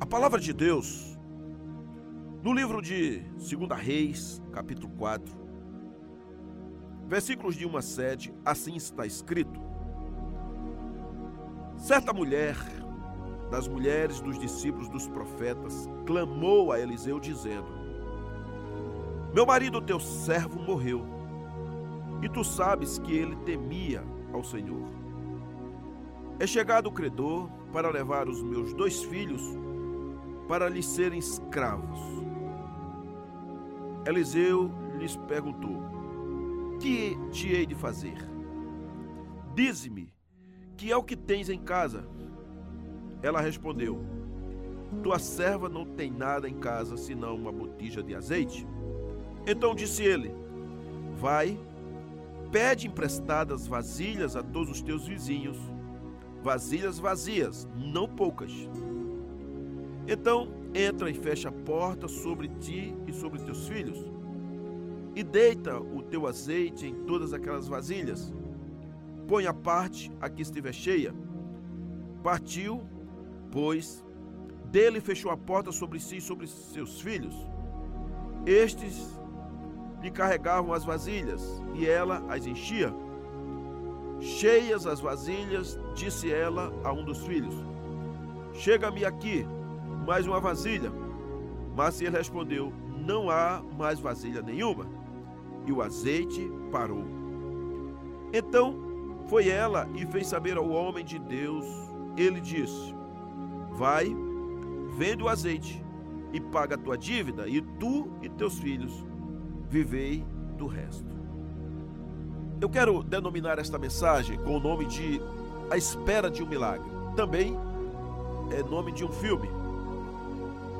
A palavra de Deus, no livro de 2 Reis, capítulo 4, versículos de 1 a 7, assim está escrito: Certa mulher, das mulheres dos discípulos dos profetas, clamou a Eliseu, dizendo: Meu marido, teu servo, morreu, e tu sabes que ele temia ao Senhor. É chegado o credor para levar os meus dois filhos para lhes serem escravos. Eliseu lhes perguntou: Que te hei de fazer? Dize-me, que é o que tens em casa? Ela respondeu: Tua serva não tem nada em casa senão uma botija de azeite. Então disse ele: Vai, pede emprestadas vasilhas a todos os teus vizinhos, vasilhas vazias, não poucas então entra e fecha a porta sobre ti e sobre teus filhos, e deita o teu azeite em todas aquelas vasilhas. Põe a parte a que estiver cheia. Partiu, pois, dele fechou a porta sobre si e sobre seus filhos. Estes lhe carregavam as vasilhas, e ela as enchia. Cheias as vasilhas, disse ela a um dos filhos: Chega-me aqui mais uma vasilha. Mas ele respondeu: Não há mais vasilha nenhuma. E o azeite parou. Então foi ela e fez saber ao homem de Deus. Ele disse: Vai, vende o azeite e paga a tua dívida, e tu e teus filhos vivei do resto. Eu quero denominar esta mensagem com o nome de A Espera de um Milagre. Também é nome de um filme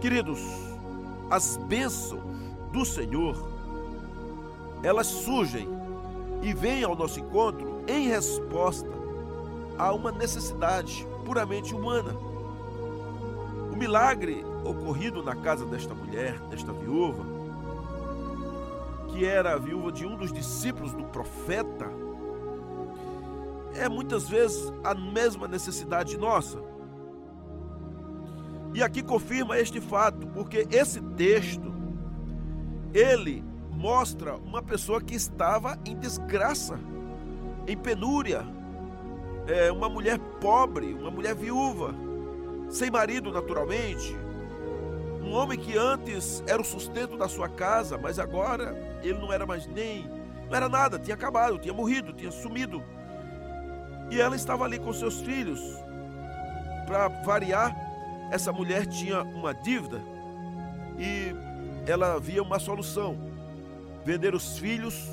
Queridos, as bênçãos do Senhor, elas surgem e vêm ao nosso encontro em resposta a uma necessidade puramente humana. O milagre ocorrido na casa desta mulher, desta viúva, que era a viúva de um dos discípulos do profeta, é muitas vezes a mesma necessidade nossa. E aqui confirma este fato, porque esse texto ele mostra uma pessoa que estava em desgraça, em penúria, é, uma mulher pobre, uma mulher viúva, sem marido naturalmente, um homem que antes era o sustento da sua casa, mas agora ele não era mais nem, não era nada, tinha acabado, tinha morrido, tinha sumido. E ela estava ali com seus filhos, para variar, essa mulher tinha uma dívida e ela via uma solução: vender os filhos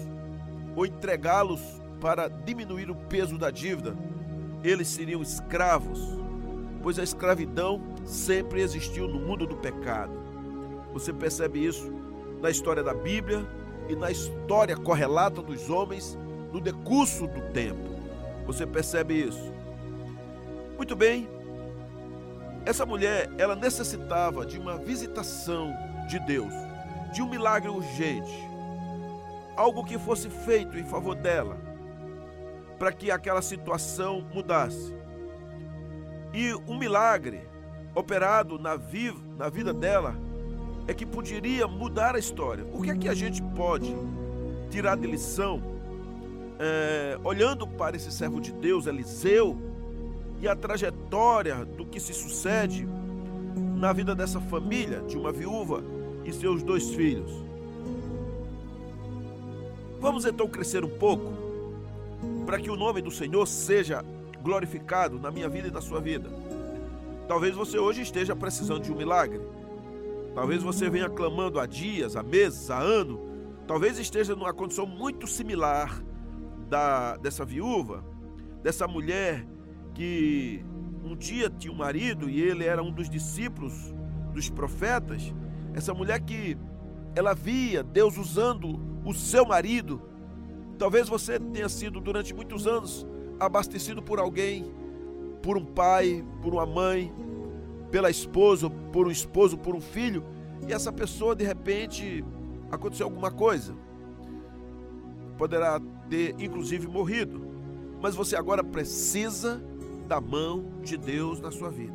ou entregá-los para diminuir o peso da dívida. Eles seriam escravos, pois a escravidão sempre existiu no mundo do pecado. Você percebe isso na história da Bíblia e na história correlata dos homens no decurso do tempo. Você percebe isso? Muito bem, essa mulher, ela necessitava de uma visitação de Deus, de um milagre urgente, algo que fosse feito em favor dela, para que aquela situação mudasse. E um milagre operado na, viva, na vida dela é que poderia mudar a história. O que é que a gente pode tirar de lição, é, olhando para esse servo de Deus, Eliseu, e a trajetória do que se sucede na vida dessa família, de uma viúva e seus dois filhos. Vamos então crescer um pouco para que o nome do Senhor seja glorificado na minha vida e na sua vida. Talvez você hoje esteja precisando de um milagre. Talvez você venha clamando há dias, há meses, há anos. Talvez esteja numa condição muito similar da dessa viúva, dessa mulher que um dia tinha um marido e ele era um dos discípulos dos profetas, essa mulher que ela via Deus usando o seu marido. Talvez você tenha sido durante muitos anos abastecido por alguém, por um pai, por uma mãe, pela esposa, por um esposo, por um filho, e essa pessoa de repente aconteceu alguma coisa. Poderá ter inclusive morrido, mas você agora precisa da mão de Deus na sua vida.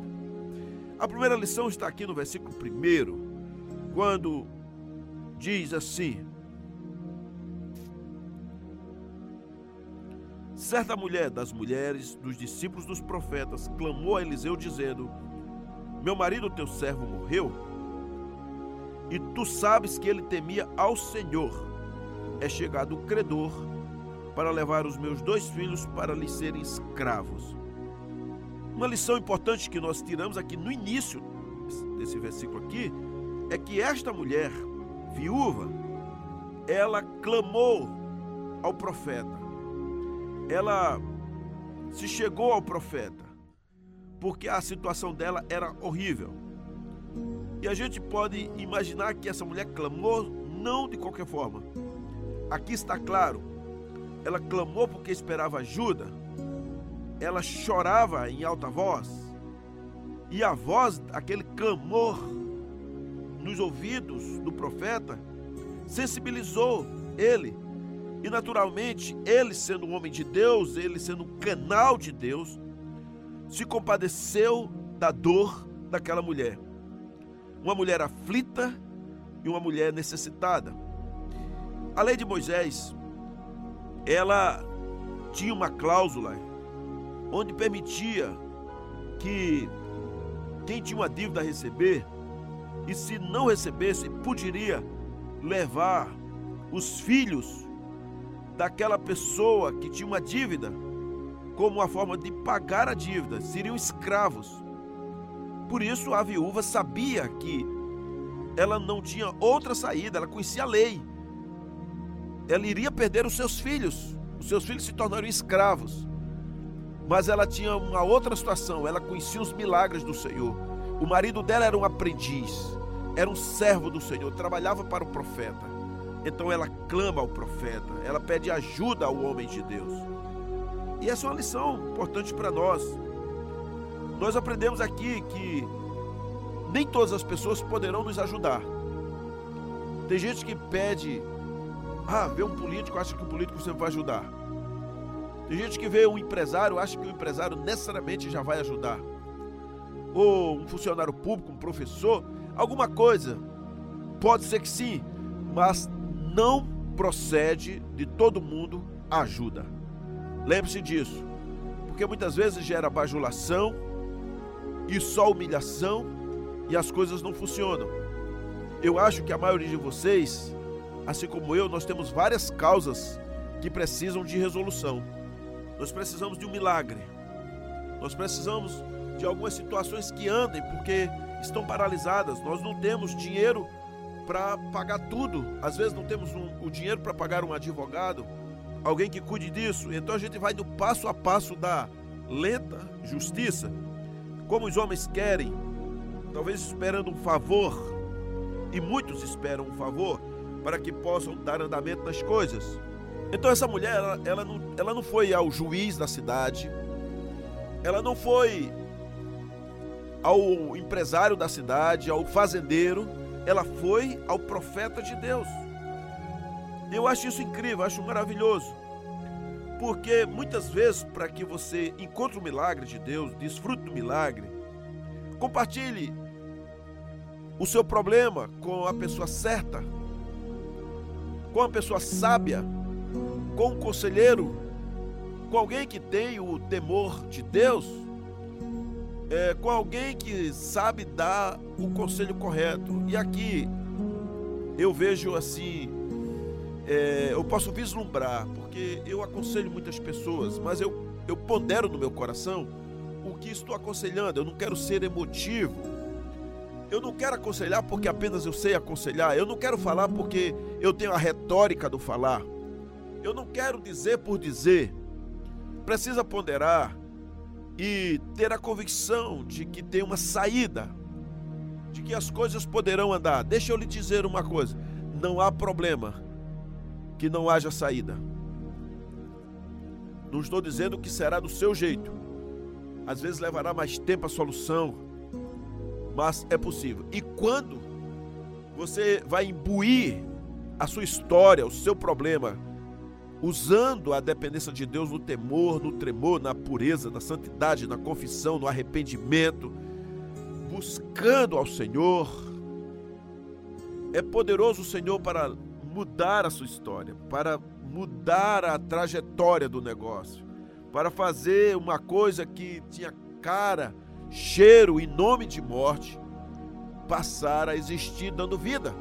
A primeira lição está aqui no versículo 1, quando diz assim: Certa mulher das mulheres dos discípulos dos profetas clamou a Eliseu, dizendo: Meu marido, teu servo, morreu, e tu sabes que ele temia ao Senhor. É chegado o credor para levar os meus dois filhos para lhes serem escravos. Uma lição importante que nós tiramos aqui no início desse versículo aqui é que esta mulher viúva, ela clamou ao profeta. Ela se chegou ao profeta porque a situação dela era horrível. E a gente pode imaginar que essa mulher clamou não de qualquer forma. Aqui está claro, ela clamou porque esperava ajuda ela chorava em alta voz, e a voz, aquele clamor nos ouvidos do profeta, sensibilizou ele. E naturalmente, ele sendo um homem de Deus, ele sendo um canal de Deus, se compadeceu da dor daquela mulher. Uma mulher aflita e uma mulher necessitada. A lei de Moisés, ela tinha uma cláusula onde permitia que quem tinha uma dívida a receber, e se não recebesse, poderia levar os filhos daquela pessoa que tinha uma dívida como uma forma de pagar a dívida, seriam escravos. Por isso a viúva sabia que ela não tinha outra saída, ela conhecia a lei. Ela iria perder os seus filhos, os seus filhos se tornariam escravos. Mas ela tinha uma outra situação, ela conhecia os milagres do Senhor. O marido dela era um aprendiz, era um servo do Senhor, trabalhava para o profeta. Então ela clama ao profeta, ela pede ajuda ao homem de Deus. E essa é uma lição importante para nós. Nós aprendemos aqui que nem todas as pessoas poderão nos ajudar. Tem gente que pede, ah, vê um político, acha que o político sempre vai ajudar. Tem gente que vê um empresário, acha que o empresário necessariamente já vai ajudar. Ou um funcionário público, um professor, alguma coisa. Pode ser que sim, mas não procede de todo mundo ajuda. Lembre-se disso, porque muitas vezes gera bajulação e só humilhação e as coisas não funcionam. Eu acho que a maioria de vocês, assim como eu, nós temos várias causas que precisam de resolução. Nós precisamos de um milagre. Nós precisamos de algumas situações que andem porque estão paralisadas. Nós não temos dinheiro para pagar tudo. Às vezes não temos um, o dinheiro para pagar um advogado, alguém que cuide disso. Então a gente vai no passo a passo da lenta justiça, como os homens querem, talvez esperando um favor, e muitos esperam um favor para que possam dar andamento nas coisas. Então essa mulher, ela, ela, não, ela não foi ao juiz da cidade, ela não foi ao empresário da cidade, ao fazendeiro, ela foi ao profeta de Deus. Eu acho isso incrível, acho maravilhoso. Porque muitas vezes, para que você encontre o milagre de Deus, desfrute do milagre, compartilhe o seu problema com a pessoa certa, com a pessoa sábia com um conselheiro, com alguém que tem o temor de Deus, é, com alguém que sabe dar o conselho correto. E aqui eu vejo assim, é, eu posso vislumbrar, porque eu aconselho muitas pessoas, mas eu, eu pondero no meu coração o que estou aconselhando. Eu não quero ser emotivo. Eu não quero aconselhar porque apenas eu sei aconselhar. Eu não quero falar porque eu tenho a retórica do falar. Eu não quero dizer por dizer. Precisa ponderar e ter a convicção de que tem uma saída, de que as coisas poderão andar. Deixa eu lhe dizer uma coisa: não há problema que não haja saída. Não estou dizendo que será do seu jeito. Às vezes levará mais tempo a solução, mas é possível. E quando você vai imbuir a sua história, o seu problema, usando a dependência de Deus no temor, no tremor, na pureza, na santidade, na confissão, no arrependimento, buscando ao Senhor, é poderoso o Senhor para mudar a sua história, para mudar a trajetória do negócio, para fazer uma coisa que tinha cara, cheiro e nome de morte passar a existir dando vida.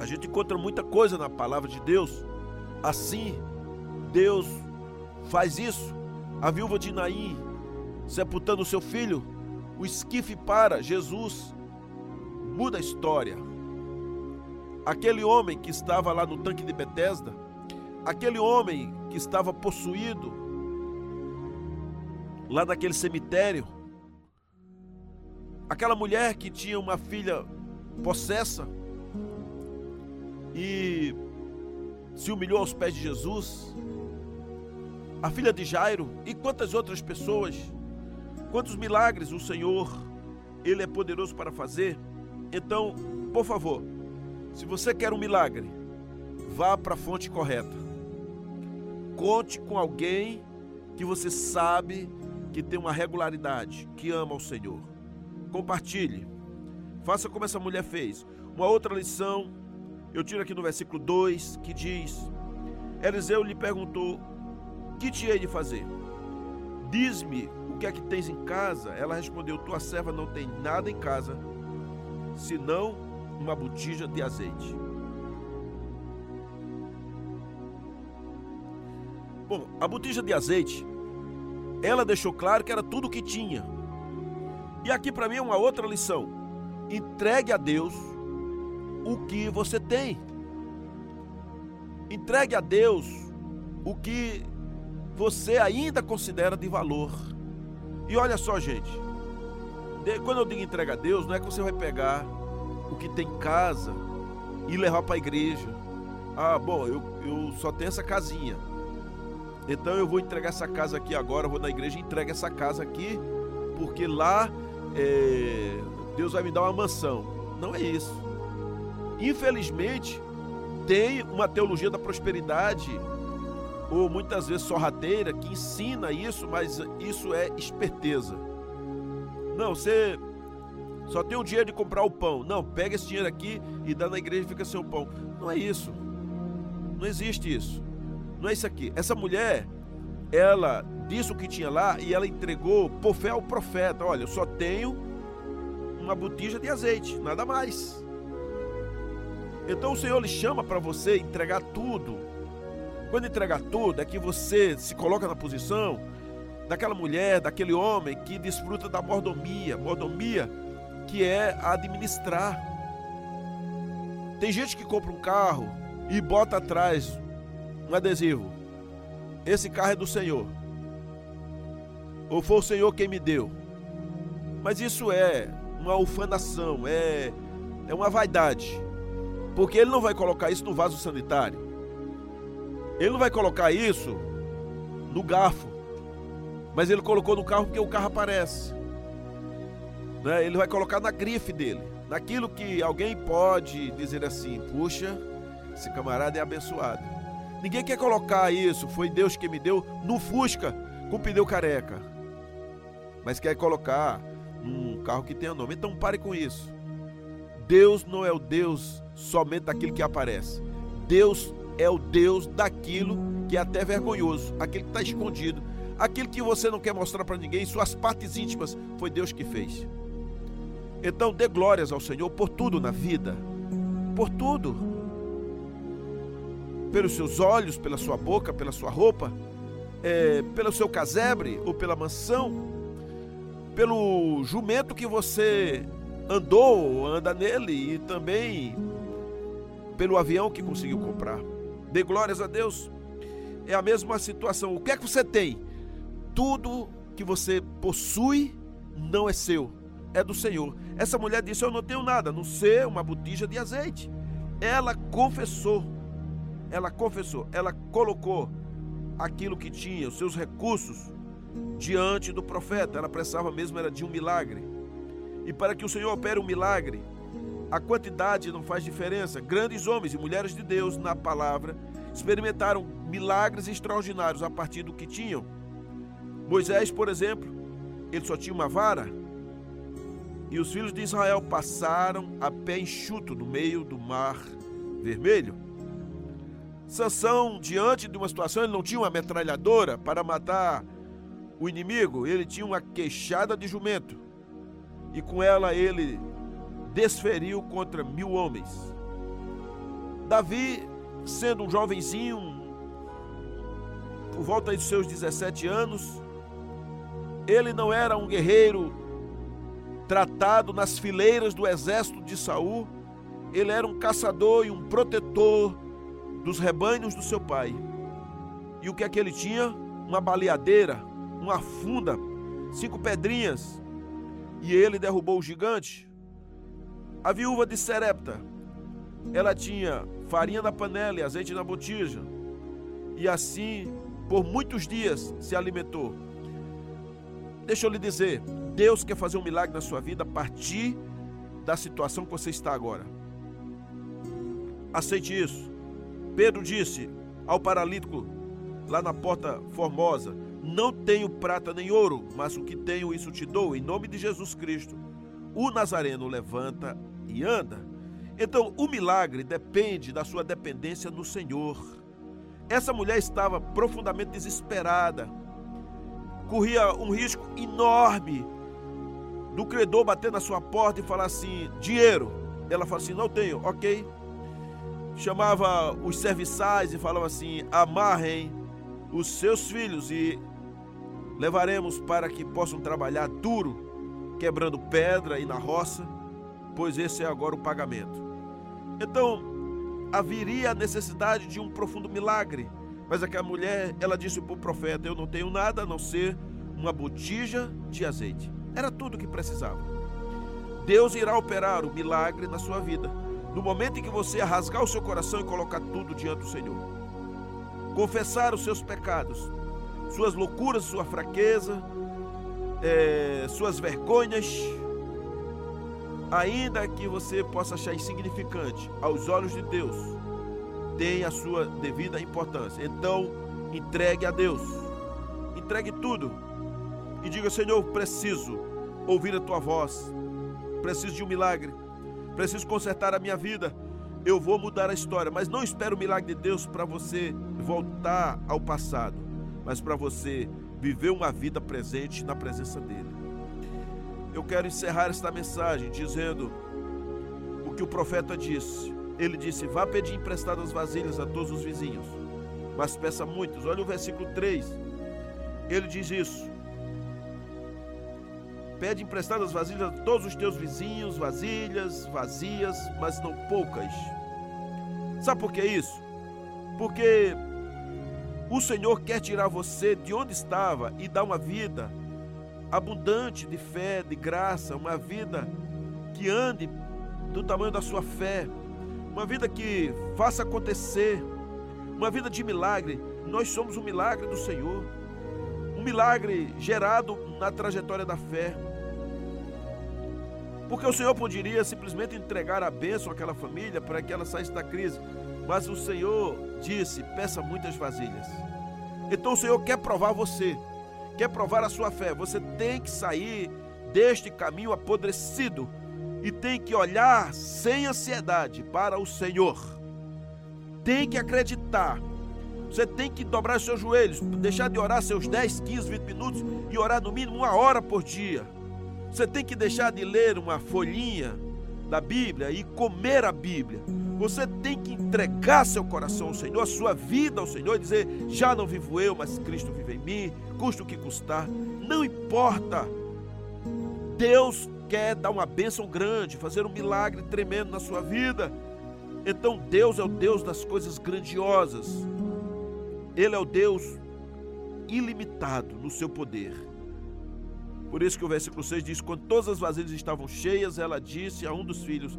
A gente encontra muita coisa na palavra de Deus. Assim, Deus faz isso. A viúva de Naim, sepultando seu filho, o esquife para, Jesus muda a história. Aquele homem que estava lá no tanque de Betesda, aquele homem que estava possuído lá naquele cemitério, aquela mulher que tinha uma filha possessa e se humilhou aos pés de Jesus, a filha de Jairo e quantas outras pessoas, quantos milagres o Senhor, Ele é poderoso para fazer. Então, por favor, se você quer um milagre, vá para a fonte correta. Conte com alguém que você sabe que tem uma regularidade, que ama o Senhor. Compartilhe. Faça como essa mulher fez. Uma outra lição, eu tiro aqui no versículo 2, que diz: Eliseu lhe perguntou: Que te hei de fazer? Diz-me o que é que tens em casa. Ela respondeu: Tua serva não tem nada em casa, senão uma botija de azeite. Bom, a botija de azeite, ela deixou claro que era tudo o que tinha. E aqui para mim é uma outra lição. Entregue a Deus o que você tem. Entregue a Deus o que você ainda considera de valor. E olha só, gente. Quando eu digo entrega a Deus, não é que você vai pegar o que tem em casa e levar para a igreja. Ah, bom, eu, eu só tenho essa casinha. Então eu vou entregar essa casa aqui agora, vou na igreja e entrego essa casa aqui, porque lá é, Deus vai me dar uma mansão. Não é isso. Infelizmente, tem uma teologia da prosperidade, ou muitas vezes sorrateira, que ensina isso, mas isso é esperteza. Não, você só tem o dinheiro de comprar o pão. Não, pega esse dinheiro aqui e dá na igreja e fica sem o pão. Não é isso. Não existe isso. Não é isso aqui. Essa mulher, ela disse o que tinha lá e ela entregou por fé ao profeta. Olha, eu só tenho uma botija de azeite, nada mais. Então o Senhor lhe chama para você entregar tudo. Quando entregar tudo, é que você se coloca na posição daquela mulher, daquele homem que desfruta da mordomia. Mordomia que é administrar. Tem gente que compra um carro e bota atrás um adesivo. Esse carro é do Senhor ou foi o Senhor quem me deu. Mas isso é uma ufanação, é, é uma vaidade. Porque ele não vai colocar isso no vaso sanitário. Ele não vai colocar isso no garfo. Mas ele colocou no carro porque o carro aparece. Né? Ele vai colocar na grife dele. Naquilo que alguém pode dizer assim: puxa, esse camarada é abençoado. Ninguém quer colocar isso, foi Deus que me deu, no Fusca com pneu careca mas quer colocar num carro que tenha nome. Então pare com isso. Deus não é o Deus somente daquilo que aparece. Deus é o Deus daquilo que é até vergonhoso, aquilo que está escondido, aquilo que você não quer mostrar para ninguém, suas partes íntimas, foi Deus que fez. Então dê glórias ao Senhor por tudo na vida, por tudo. Pelos seus olhos, pela sua boca, pela sua roupa, é, pelo seu casebre ou pela mansão, pelo jumento que você andou, anda nele e também pelo avião que conseguiu comprar. Dê glórias a Deus. É a mesma situação. O que é que você tem? Tudo que você possui não é seu, é do Senhor. Essa mulher disse: Eu não tenho nada, a não ser uma botija de azeite. Ela confessou, ela confessou, ela colocou aquilo que tinha, os seus recursos, diante do profeta. Ela precisava mesmo era de um milagre. E para que o Senhor opere um milagre, a quantidade não faz diferença. Grandes homens e mulheres de Deus na palavra experimentaram milagres extraordinários a partir do que tinham. Moisés, por exemplo, ele só tinha uma vara e os filhos de Israel passaram a pé enxuto no meio do mar vermelho. Sansão, diante de uma situação, ele não tinha uma metralhadora para matar o inimigo, ele tinha uma queixada de jumento. E com ela ele desferiu contra mil homens. Davi, sendo um jovenzinho, por volta dos seus 17 anos, ele não era um guerreiro tratado nas fileiras do exército de Saul, ele era um caçador e um protetor dos rebanhos do seu pai. E o que é que ele tinha? Uma baleadeira, uma funda, cinco pedrinhas. E ele derrubou o gigante. A viúva de Serepta, ela tinha farinha na panela e azeite na botija. E assim, por muitos dias, se alimentou. Deixa eu lhe dizer, Deus quer fazer um milagre na sua vida a partir da situação que você está agora. Aceite isso. Pedro disse ao paralítico lá na porta formosa: Não tenho prata nem ouro, mas o que tenho, isso te dou, em nome de Jesus Cristo. O Nazareno levanta e anda. Então, o milagre depende da sua dependência no Senhor. Essa mulher estava profundamente desesperada, corria um risco enorme do credor bater na sua porta e falar assim: dinheiro. Ela fala assim: não tenho, ok. Chamava os serviçais e falava assim: amarrem os seus filhos e levaremos para que possam trabalhar duro, quebrando pedra e na roça, pois esse é agora o pagamento. Então, haveria a necessidade de um profundo milagre. Mas aquela mulher, ela disse para o profeta: Eu não tenho nada a não ser uma botija de azeite. Era tudo o que precisava. Deus irá operar o milagre na sua vida. No momento em que você rasgar o seu coração e colocar tudo diante do Senhor. Confessar os seus pecados, suas loucuras, sua fraqueza, é, suas vergonhas, ainda que você possa achar insignificante aos olhos de Deus, tem a sua devida importância. Então, entregue a Deus. Entregue tudo e diga: Senhor, preciso ouvir a tua voz, preciso de um milagre, preciso consertar a minha vida. Eu vou mudar a história, mas não espero o milagre de Deus para você voltar ao passado, mas para você viver uma vida presente na presença dEle. Eu quero encerrar esta mensagem dizendo o que o profeta disse. Ele disse: Vá pedir emprestadas vasilhas a todos os vizinhos, mas peça muitos. Olha o versículo 3. Ele diz isso. Pede emprestadas vasilhas a todos os teus vizinhos, vasilhas vazias, mas não poucas. Sabe por que isso? Porque o Senhor quer tirar você de onde estava e dar uma vida abundante de fé, de graça, uma vida que ande do tamanho da sua fé, uma vida que faça acontecer, uma vida de milagre. Nós somos um milagre do Senhor, um milagre gerado na trajetória da fé. Porque o Senhor poderia simplesmente entregar a bênção àquela família para que ela saísse da crise. Mas o Senhor disse: peça muitas vasilhas. Então o Senhor quer provar você, quer provar a sua fé. Você tem que sair deste caminho apodrecido e tem que olhar sem ansiedade para o Senhor. Tem que acreditar. Você tem que dobrar os seus joelhos, deixar de orar seus 10, 15, 20 minutos e orar no mínimo uma hora por dia. Você tem que deixar de ler uma folhinha da Bíblia e comer a Bíblia. Você tem que entregar seu coração ao Senhor, a sua vida ao Senhor e dizer: já não vivo eu, mas Cristo vive em mim, custa o que custar. Não importa. Deus quer dar uma bênção grande, fazer um milagre tremendo na sua vida. Então Deus é o Deus das coisas grandiosas. Ele é o Deus ilimitado no seu poder. Por isso que o versículo 6 diz: Quando todas as vasilhas estavam cheias, ela disse a um dos filhos: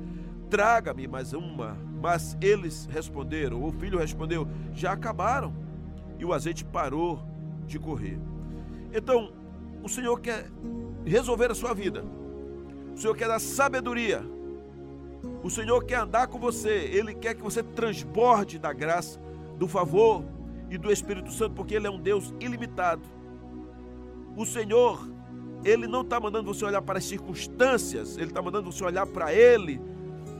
Traga-me mais uma. Mas eles responderam, o filho respondeu: Já acabaram. E o azeite parou de correr. Então, o Senhor quer resolver a sua vida. O Senhor quer dar sabedoria. O Senhor quer andar com você. Ele quer que você transborde da graça, do favor e do Espírito Santo, porque Ele é um Deus ilimitado. O Senhor Ele não está mandando você olhar para as circunstâncias, Ele está mandando você olhar para Ele,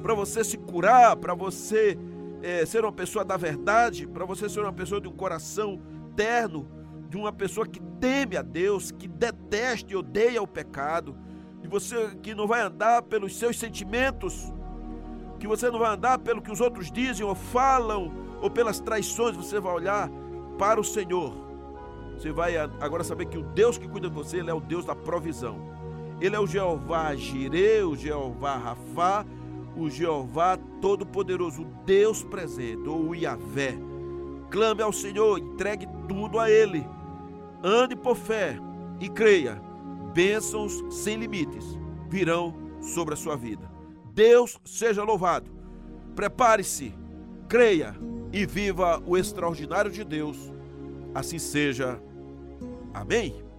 para você se curar, para você é, ser uma pessoa da verdade, para você ser uma pessoa de um coração terno, de uma pessoa que teme a Deus, que detesta e odeia o pecado, de você que não vai andar pelos seus sentimentos, que você não vai andar pelo que os outros dizem ou falam, ou pelas traições, você vai olhar para o Senhor. Você vai agora saber que o Deus que cuida de você, Ele é o Deus da provisão. Ele é o Jeová Jireh, o Jeová Rafá, o Jeová Todo-Poderoso, o Deus presente, ou o Iavé. Clame ao Senhor, entregue tudo a Ele. Ande por fé e creia. Bênçãos sem limites virão sobre a sua vida. Deus seja louvado. Prepare-se, creia e viva o extraordinário de Deus. Assim seja. Amém?